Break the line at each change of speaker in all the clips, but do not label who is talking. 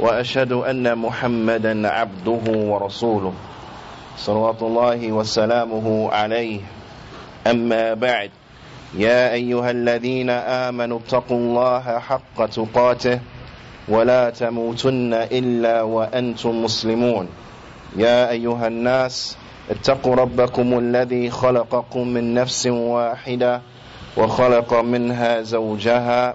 وأشهد أن محمدا عبده ورسوله صلوات الله وسلامه عليه. أما بعد يا أيها الذين آمنوا اتقوا الله حق تقاته ولا تموتن إلا وأنتم مسلمون. يا أيها الناس اتقوا ربكم الذي خلقكم من نفس واحدة وخلق منها زوجها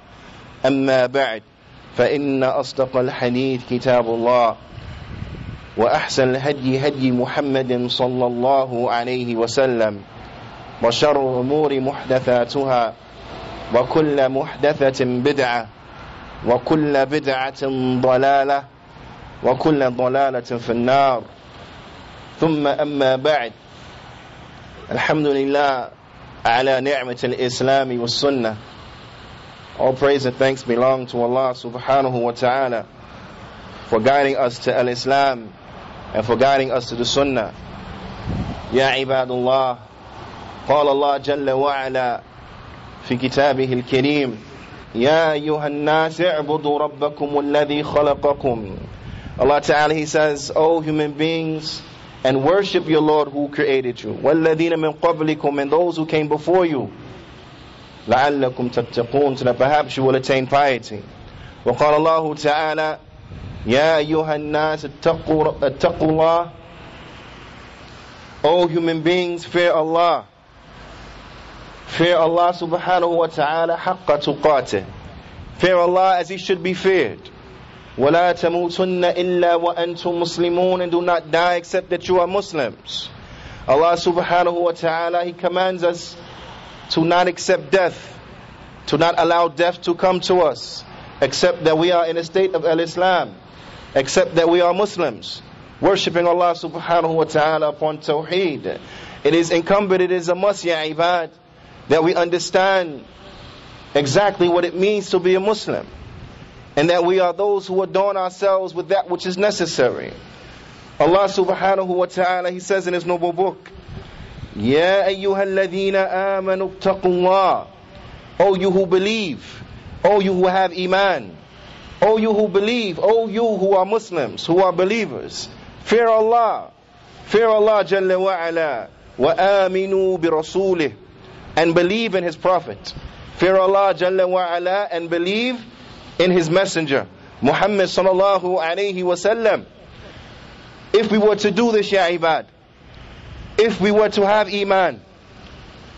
أما بعد فإن أصدق الحديث كتاب الله وأحسن الهدي هدي محمد صلى الله عليه وسلم وشر الأمور محدثاتها وكل محدثة بدعة وكل بدعة ضلالة وكل ضلالة في النار. ثم أما بعد الحمد لله على نعمة الإسلام والسنة. All praise and thanks belong to Allah subhanahu wa ta'ala for guiding us to al-Islam and for guiding us to the Sunnah. يا عباد الله قال الله جل وعلا في كتابه الكريم يا أيها الناس اعبدوا ربكم الذي خلقكم Allah Ta'ala He says, O human beings, and worship your Lord who created you. وَالَّذِينَ مِن قَبْلِكُمْ And those who came before you. لَعَلَّكُمْ تَتَّقُونَ So that perhaps you will attain piety. وقال الله تعالى يا أيها الناس اتقوا, اتقوا الله O human beings, fear Allah. Fear Allah subhanahu wa ta'ala حق تقاته. Fear Allah as He should be feared. ولا تموتن إلا وأنتم مسلمون and do not die except that you are Muslims. Allah subhanahu wa ta'ala, He commands us to not accept death, to not allow death to come to us, except that we are in a state of al-Islam, except that we are Muslims, worshipping Allah subhanahu wa ta'ala upon tawheed. It is incumbent, it is a must, ya ibad, that we understand exactly what it means to be a Muslim and that we are those who adorn ourselves with that which is necessary. Allah subhanahu wa ta'ala, He says in His noble book, Ya ayyuhalladhina amanu taqullah. O you who believe, O you who have iman, O you who believe, O you who are Muslims, who are believers, fear Allah, fear Allah jalla wa ala, wa aminu bi rasulih, and believe in His Prophet. Fear Allah jalla wa ala, and believe in his messenger, Muhammad sallallahu alayhi wasallam. If we were to do this, ya ibad, if we were to have iman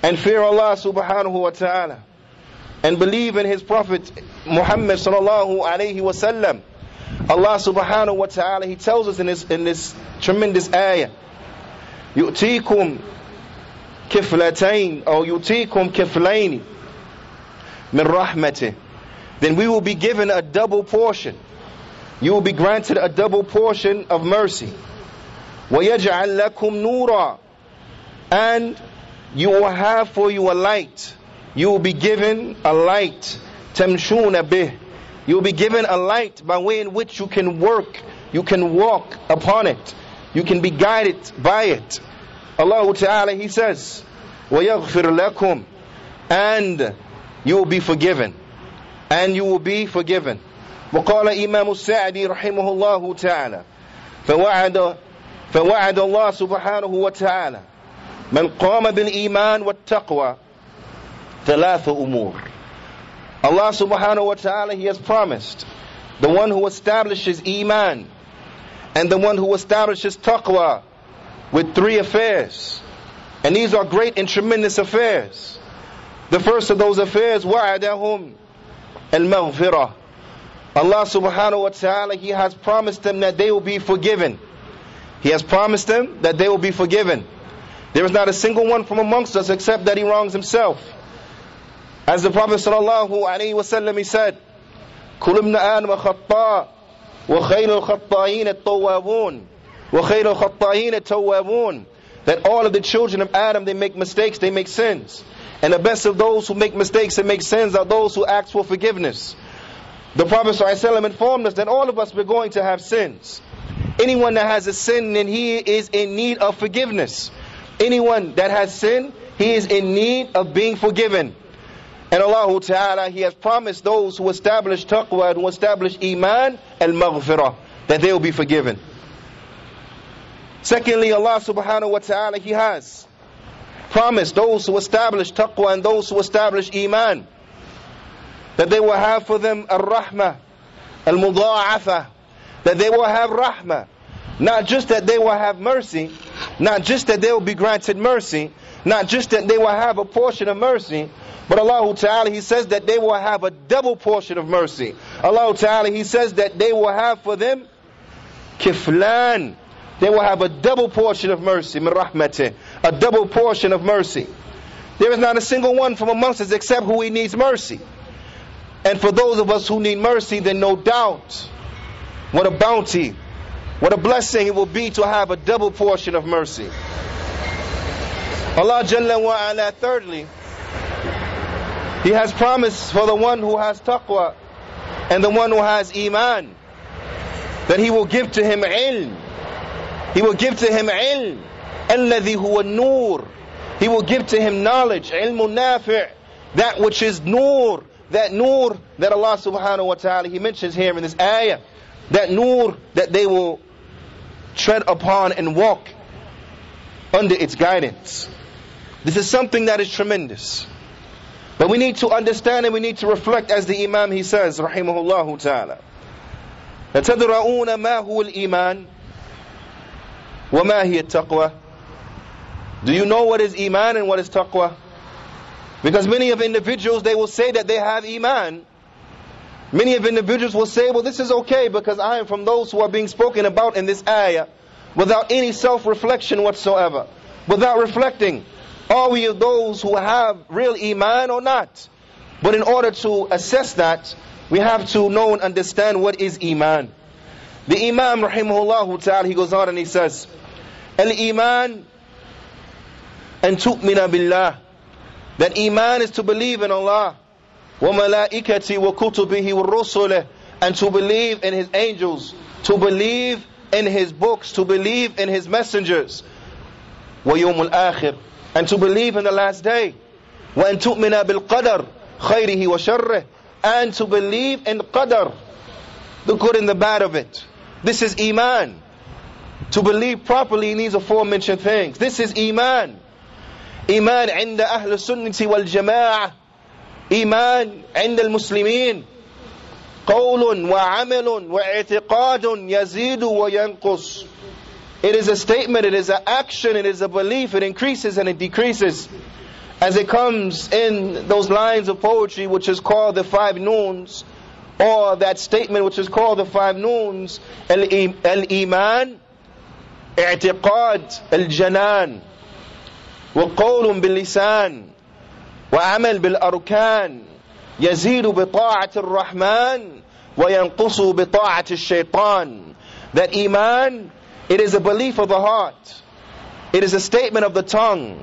and fear Allah subhanahu wa ta'ala and believe in his prophet Muhammad sallallahu alayhi wasallam, Allah subhanahu wa ta'ala, he tells us in this, in this tremendous ayah, يؤتيكم كفلتين أو يؤتيكم كفلين من رحمته then we will be given a double portion. You will be granted a double portion of mercy. وَيَجْعَلْ لَكُمْ نُورًا And you will have for you a light. You will be given a light. تَمْشُونَ بِهِ You will be given a light by way in which you can work, you can walk upon it, you can be guided by it. Allah Ta'ala, He says, وَيَغْفِرْ لَكُمْ And you will be forgiven and you will be forgiven. وقال إمام السعدي رحمه الله تعالى فوعد فوعد الله سبحانه وتعالى من قام بالإيمان والتقوى ثلاث أمور Allah subhanahu wa ta'ala, He has promised the one who establishes Iman, and the one who establishes Taqwa with three affairs. And these are great and tremendous affairs. The first of those affairs, وَعَدَهُمْ الْمَغْفِرَةِ Allah subhanahu wa ta'ala, He has promised them that they will be forgiven. He has promised them that they will be forgiven. There is not a single one from amongst us except that he wrongs himself. As the Prophet sallallahu alaihi wasallam he said, كل ابن آدم خطاء وخير الخطائين التوابون وخير الخطائين التوابون that all of the children of Adam they make mistakes they make sins and the best of those who make mistakes and make sins are those who ask for forgiveness the Prophet ﷺ informed us that all of us we're going to have sins anyone that has a sin then he is in need of forgiveness anyone that has sinned, he is in need of being forgiven and Allah Ta'ala, He has promised those who establish taqwa and who establish iman al-maghfirah, that they will be forgiven. Secondly, Allah subhanahu wa ta'ala, He has promised those who establish taqwa and those who establish iman, that they will have for them al-rahmah, al-mudha'afa, that they will have rahmah. Not just that they will have mercy, not just that they will be granted mercy, not just that they will have a portion of mercy, but Allah Ta'ala, He says that they will have a double portion of mercy. Allah Ta'ala, He says that they will have for them kiflan. They will have a double portion of mercy, min rahmatih, a double portion of mercy. There is not a single one from amongst us except who he needs mercy. And for those of us who need mercy, then no doubt, what a bounty, what a blessing it will be to have a double portion of mercy. Allah Jalla wa ala, thirdly, he has promised for the one who has taqwa and the one who has iman that he will give to him ilm. He will give to him ilm. الذي هو النور. He will give to him knowledge, ilm nafi' that which is nur, that nur that Allah subhanahu wa ta'ala he mentions here in this ayah, that nur that they will tread upon and walk under its guidance. This is something that is tremendous. But we need to understand and we need to reflect as the Imam he says, rahimahullah ta'ala. لتدرؤون ما هو الإيمان وما هي التقوى Do you know what is Iman and what is Taqwa? Because many of individuals, they will say that they have Iman. Many of individuals will say, well, this is okay because I am from those who are being spoken about in this ayah without any self-reflection whatsoever. Without reflecting. Are we of those who have real iman or not? But in order to assess that, we have to know and understand what is iman. The Imam rahimahullah ta'ala, he goes on and he says, Al-iman and tu'mina billah. That iman is to believe in Allah. Wa malaikati wa kutubihi wa rusulih. And to believe in His angels. To believe in His books. To believe in His messengers. Wa yawmul akhir and to believe in the last day. وَأَن تُؤْمِنَ بِالْقَدَرِ خَيْرِهِ وَشَرِّهِ And to believe in qadar, the good and the bad of it. This is iman. To believe properly in these aforementioned things. This is iman. Iman عند أهل السنة والجماعة إيمان عند المسلمين قول وعمل واعتقاد يزيد وينقص it is a statement, it is an action, it is a belief, it increases and it decreases. As it comes in those lines of poetry which is called the five noons, or that statement which is called the five noons, al-iman, i'tiqad, al-janan, وقول باللسان وعمل بالأركان يزيد بطاعة الرحمن وينقص بطاعة الشيطان that iman it is a belief of the heart. It is a statement of the tongue.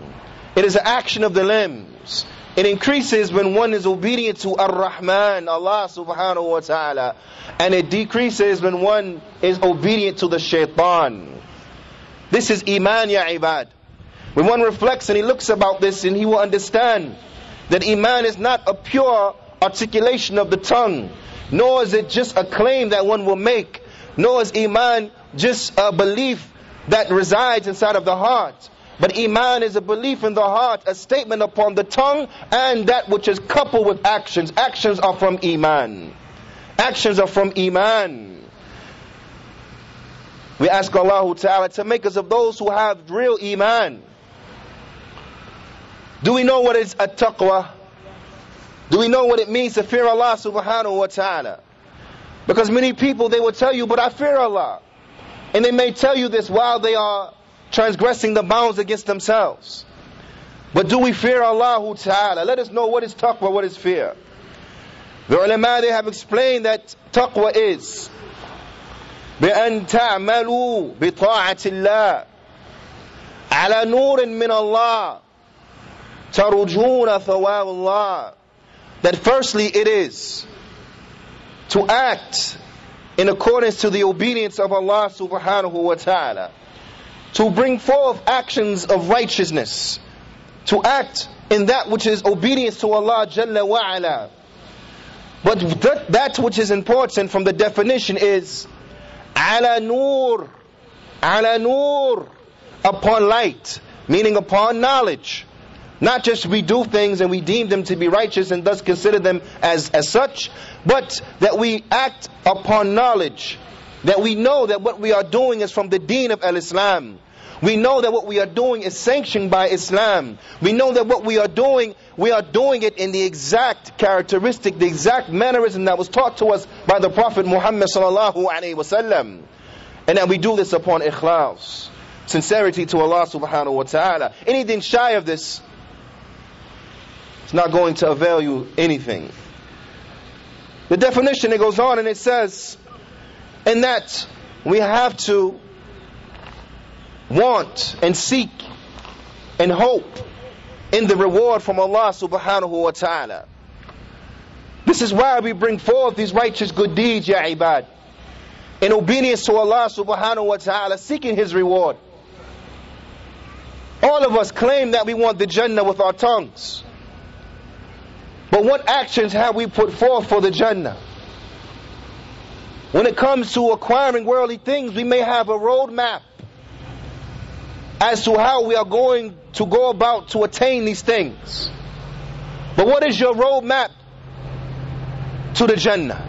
It is an action of the limbs. It increases when one is obedient to Ar-Rahman, Allah subhanahu wa ta'ala. And it decreases when one is obedient to the shaitan. This is Iman ya ibad. When one reflects and he looks about this and he will understand that Iman is not a pure articulation of the tongue, nor is it just a claim that one will make, nor is Iman just a belief that resides inside of the heart. But Iman is a belief in the heart, a statement upon the tongue, and that which is coupled with actions. Actions are from Iman. actions are from Iman. We ask Allah Ta'ala to make us of those who have real Iman. Do we know what is a taqwa? Do we know what it means to fear Allah subhanahu wa ta'ala? Because many people, they will tell you, but I fear Allah. And they may tell you this while they are transgressing the bounds against themselves. But do we fear Allah ta'ala? Let us know what is taqwa, what is fear. The ulama, they have explained that taqwa is بأن تعملوا بطاعة الله على نور من الله ترجون ثواب الله that firstly it is to act in accordance to the obedience of Allah subhanahu wa ta'ala, to bring forth actions of righteousness, to act in that which is obedience to Allah Jalla wa ala. But that, that which is important from the definition is ala nur, ala nur, upon light, meaning upon knowledge. Not just we do things and we deem them to be righteous and thus consider them as, as such, but that we act upon knowledge. That we know that what we are doing is from the deen of Al-Islam. We know that what we are doing is sanctioned by Islam. We know that what we are doing, we are doing it in the exact characteristic, the exact mannerism that was taught to us by the Prophet Muhammad sallallahu alaihi wasallam. And that we do this upon ikhlas, sincerity to Allah subhanahu wa ta'ala. Anything shy of this it's not going to avail you anything. The definition, it goes on and it says, in that we have to want and seek and hope in the reward from Allah subhanahu wa ta'ala. This is why we bring forth these righteous good deeds, ya ibad. In obedience to Allah subhanahu wa ta'ala, seeking His reward. All of us claim that we want the Jannah with our tongues. But what actions have we put forth for the Jannah? When it comes to acquiring worldly things, we may have a roadmap as to how we are going to go about to attain these things. But what is your roadmap to the Jannah?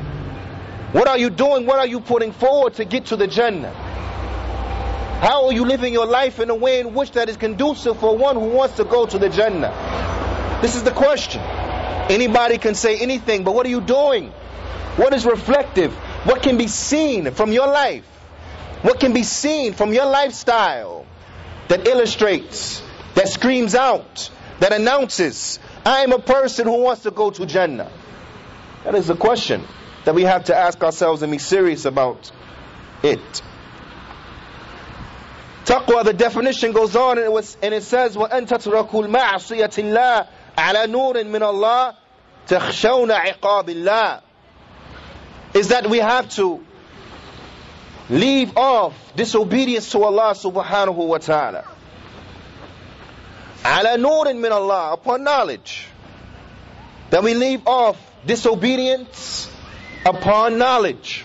What are you doing? What are you putting forward to get to the Jannah? How are you living your life in a way in which that is conducive for one who wants to go to the Jannah? This is the question. Anybody can say anything, but what are you doing? What is reflective? What can be seen from your life? What can be seen from your lifestyle that illustrates, that screams out, that announces, I am a person who wants to go to Jannah? That is a question that we have to ask ourselves and be serious about it. Taqwa, the definition goes on and it, was, and it says, وَأَن تَتْرَكُوا الْمَعْصِيَةِ اللَّهِ عَلَى نُورٍ مِّنَ اللَّهِ تخشون عقاب الله is that we have to leave off disobedience to Allah subhanahu wa ta'ala. Ala nurin min Allah, upon knowledge. That we leave off disobedience upon knowledge.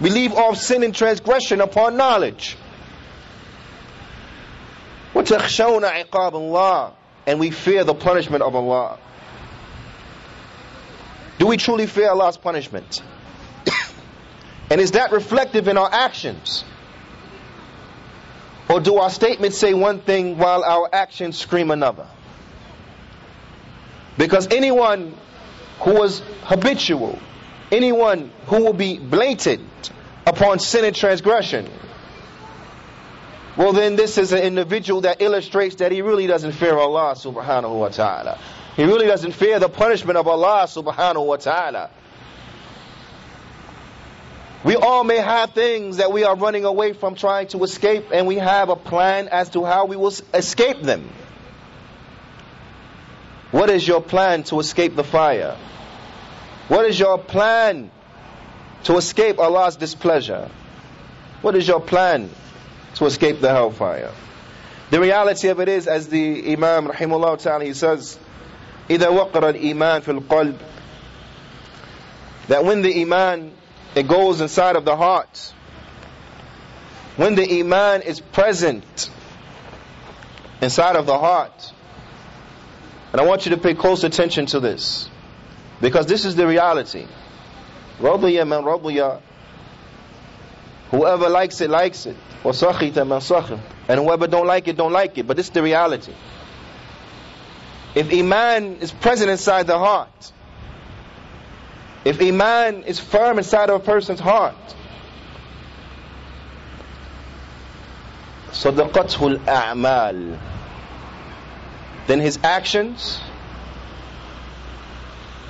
We leave off sin and transgression upon knowledge. وَتَخْشَوْنَ عِقَابَ اللَّهِ And we fear the punishment of Allah. Do we truly fear Allah's punishment? and is that reflective in our actions? Or do our statements say one thing while our actions scream another? Because anyone who was habitual, anyone who will be blatant upon sin and transgression, well then this is an individual that illustrates that he really doesn't fear Allah subhanahu wa ta'ala. He really doesn't fear the punishment of Allah subhanahu wa ta'ala. We all may have things that we are running away from trying to escape, and we have a plan as to how we will escape them. What is your plan to escape the fire? What is your plan to escape Allah's displeasure? What is your plan to escape the hellfire? The reality of it is, as the Imam Rahimullah Ta'ala, he says, إذا وقر الإيمان في القلب that when the iman it goes inside of the heart when the iman is present inside of the heart and I want you to pay close attention to this because this is the reality رضي من رضي Whoever likes it, likes it. وَسَخِطَ مَنْ سَخِطَ And whoever don't like it, don't like it. But this is the reality. If Iman is present inside the heart, if Iman is firm inside of a person's heart, صدقته الأعمال then his actions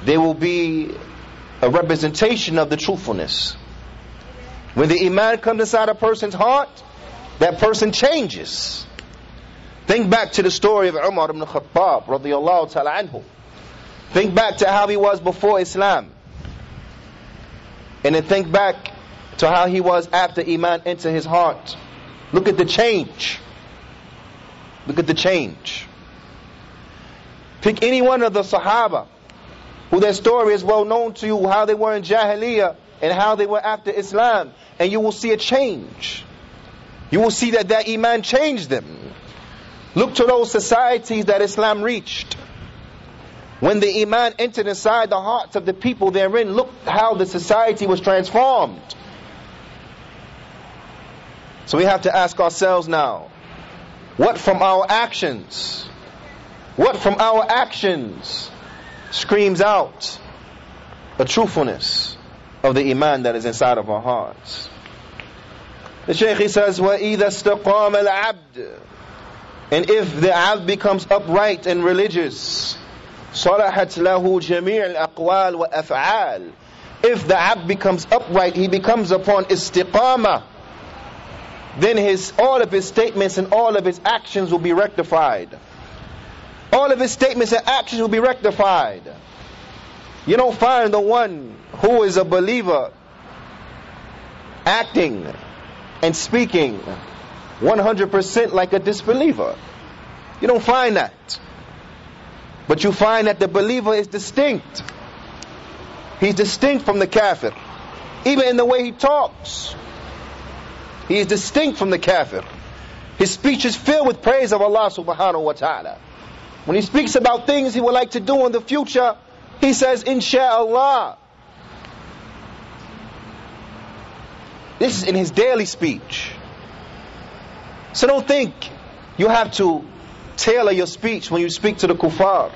they will be a representation of the truthfulness when the iman comes inside a person's heart that person changes think back to the story of Umar ibn Khattab radiallahu ta'ala anhu think back to how he was before Islam and then think back to how he was after iman entered his heart Look at the change. Look at the change. Pick any one of the Sahaba who their story is well known to you, how they were in Jahiliyyah and how they were after Islam, and you will see a change. You will see that that Iman changed them. Look to those societies that Islam reached. When the Iman entered inside the hearts of the people therein, look how the society was transformed. So we have to ask ourselves now, what from our actions, what from our actions screams out a truthfulness of the iman that is inside of our hearts? The Shaykh he says, وَإِذَا اسْتَقَامَ الْعَبْدِ And if the abd becomes upright and religious, صَلَحَتْ لَهُ جَمِيعُ الْأَقْوَالِ وَأَفْعَالِ If the abd becomes upright, he becomes upon istiqamah, then his all of his statements and all of his actions will be rectified. All of his statements and actions will be rectified. You don't find the one who is a believer acting and speaking 100% like a disbeliever. You don't find that. But you find that the believer is distinct. He's distinct from the kafir. Even in the way he talks. He is distinct from the kafir. His speech is filled with praise of Allah subhanahu wa ta'ala. When he speaks about things he would like to do in the future, he says, Insha'Allah. This is in his daily speech. So don't think you have to tailor your speech when you speak to the kuffar.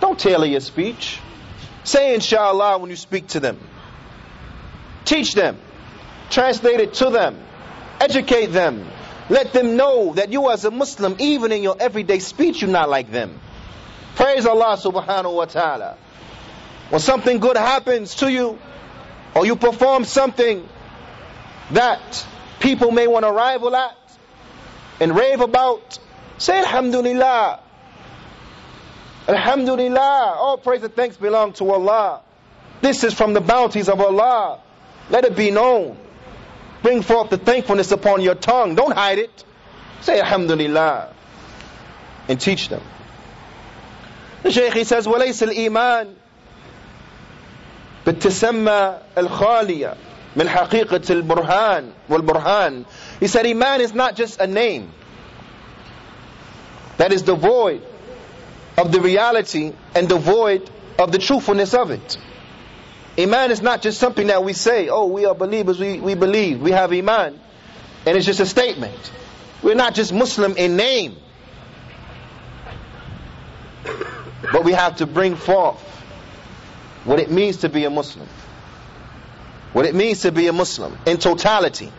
Don't tailor your speech. Say inshallah when you speak to them. Teach them. Translate it to them. Educate them. Let them know that you as a Muslim, even in your everyday speech, you're not like them. Praise Allah subhanahu wa ta'ala. When something good happens to you, or you perform something that people may want to rival at and rave about, say Alhamdulillah. Alhamdulillah. All praise and thanks belong to Allah. This is from the bounties of Allah. Let it be known. Bring forth the thankfulness upon your tongue. Don't hide it. Say Alhamdulillah. And teach them. The Shaykh he says, وليس الإيمان بالتسمى الخالية من حقيقة البرهان والبرهان. He said Iman is not just a name that is devoid of the reality and devoid of the truthfulness of it. Iman is not just something that we say, oh, we are believers, we, we believe, we have Iman. And it's just a statement. We're not just Muslim in name. But we have to bring forth what it means to be a Muslim. What it means to be a Muslim in totality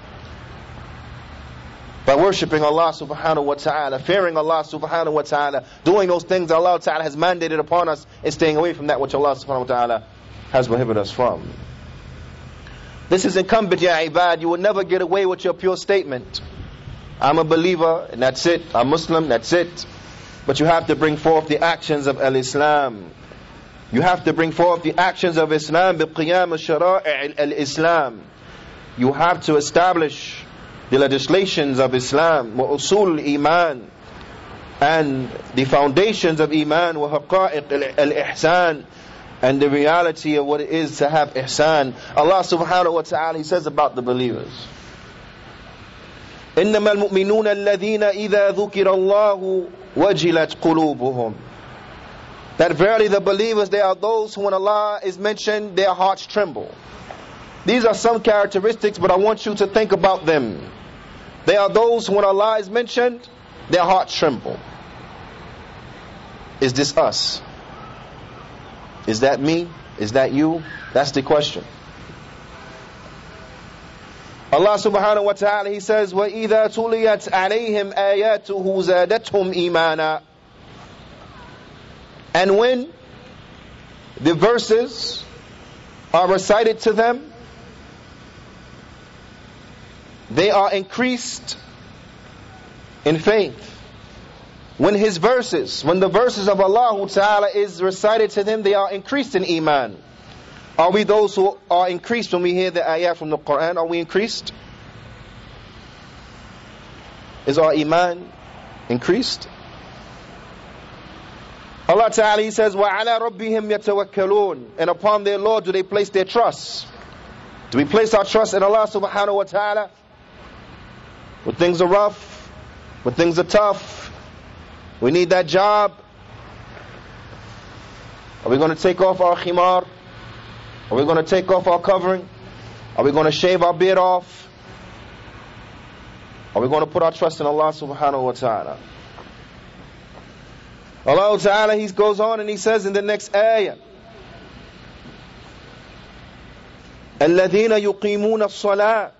By worshipping Allah subhanahu wa ta'ala, fearing Allah subhanahu wa ta'ala, doing those things Allah ta'ala has mandated upon us, and staying away from that which Allah subhanahu wa ta'ala has prohibited us from. This is incumbent, ya ibad. You will never get away with your pure statement. I'm a believer, and that's it. I'm Muslim, that's it. But you have to bring forth the actions of al-Islam. You have to bring forth the actions of Islam, بقيام الشرائع al-Islam. You have to establish the legislations of Islam, وأصول الإيمان, and the foundations of Iman, وحقائق al-Ihsan, and the reality of what it is to have ihsan. Allah subhanahu wa ta'ala, He says about the believers. إنما المؤمنون الذين إذا ذكر الله وجلت قلوبهم that verily the believers, they are those who when Allah is mentioned, their hearts tremble. These are some characteristics, but I want you to think about them. They are those who when Allah is mentioned, their hearts tremble. Is this us? Is that me? Is that you? That's the question. Allah subhanahu wa ta'ala, He says, وَإِذَا تُلِيَتْ عَلَيْهِمْ آيَاتُهُ زَادَتْهُمْ إِيمَانًا And when the verses are recited to them, they are increased in faith. When his verses, when the verses of Allah Ta'ala is recited to them, they are increased in Iman. Are we those who are increased when we hear the ayah from the Quran? Are we increased? Is our Iman increased? Allah Ta'ala He says, وَعَلَى رَبِّهِمْ يَتَوَكَّلُونَ And upon their Lord do they place their trust. Do we place our trust in Allah Subhanahu wa Ta'ala? When things are rough, when things are tough, we need that job. Are we going to take off our khimar? Are we going to take off our covering? Are we going to shave our beard off? Are we going to put our trust in Allah subhanahu wa ta'ala? Allah ta'ala, He goes on and He says in the next ayah, الذين يقيمون الصلاة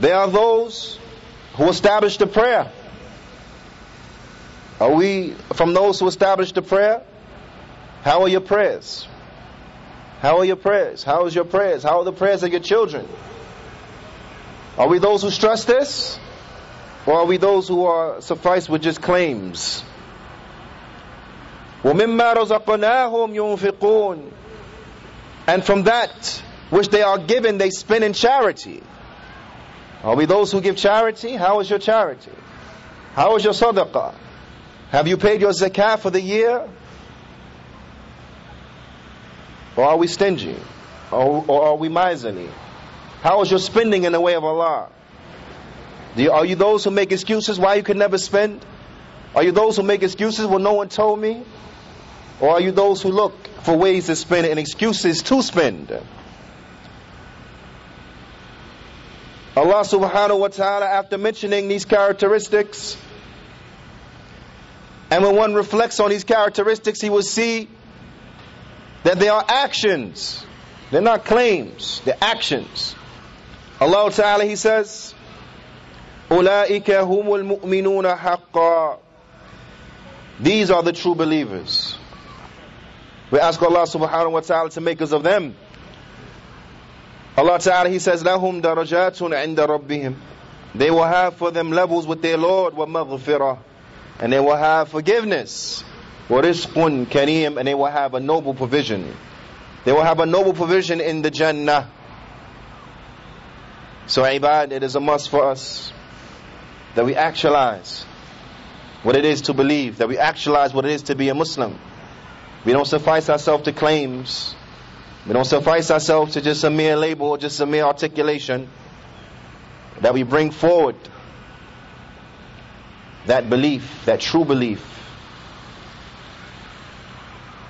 there are those who establish the prayer. Are we from those who establish the prayer? How are your prayers? How are your prayers? How is your prayers? How are the prayers of your children? Are we those who stress this? Or are we those who are sufficed with just claims? And from that which they are given, they spend in charity. Are we those who give charity? How is your charity? How is your sadaqah? Have you paid your zakah for the year? Or are we stingy? Or, or are we miserly? How is your spending in the way of Allah? You, are you those who make excuses why you can never spend? Are you those who make excuses well no one told me? Or are you those who look for ways to spend and excuses to spend? Allah subhanahu wa ta'ala after mentioning these characteristics and when one reflects on these characteristics he will see that they are actions. They're not claims, they're actions. Allah Ta'ala, He says, أُولَٰئِكَ هُمُ الْمُؤْمِنُونَ حَقًّا These are the true believers. We ask Allah subhanahu wa ta'ala to make us of them. Allah Ta'ala, He says, لَهُمْ دَرَجَاتٌ عِنْدَ رَبِّهِمْ They will have for them levels with their Lord, وَمَغْفِرَةٌ And they will have forgiveness. وَرِزْقٌ كَرِيمٌ And they will have a noble provision. They will have a noble provision in the Jannah. So ibad, it is a must for us that we actualize what it is to believe, that we actualize what it is to be a Muslim. We don't suffice ourselves to claims. we don't suffice ourselves to just a mere label or just a mere articulation. That we bring forward that belief, that true belief,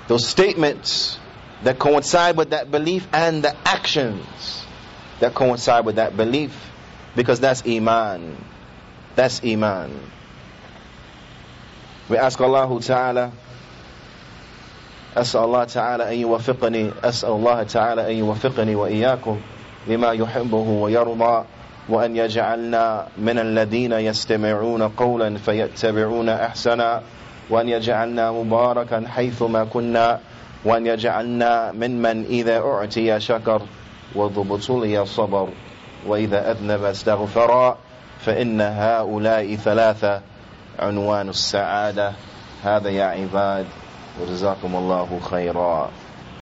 those statements that coincide with that belief and the actions that coincide with that belief. Because that's iman. That's iman. We ask Allah Ta'ala أسأل الله تعالى أن يوفقني أسأل الله تعالى أن يوفقني وإياكم لما يحبه ويرضى وأن يجعلنا من الذين يستمعون قولا فيتبعون أحسنا وأن يجعلنا مباركا حيثما كنا وأن يجعلنا ممن إذا أعتي شكر وذو صبر وإذا أذنب استغفر فإن هؤلاء ثلاثة عنوان السعادة. هذا يا عباد وجزاكم الله خيرا.